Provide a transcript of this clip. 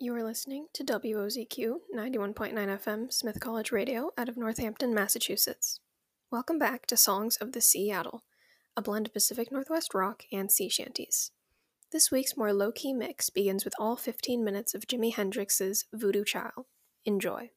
You are listening to WOZQ 91.9 FM Smith College Radio out of Northampton, Massachusetts. Welcome back to Songs of the Seattle, a blend of Pacific Northwest rock and sea shanties. This week's more low key mix begins with all 15 minutes of Jimi Hendrix's Voodoo Chile. Enjoy.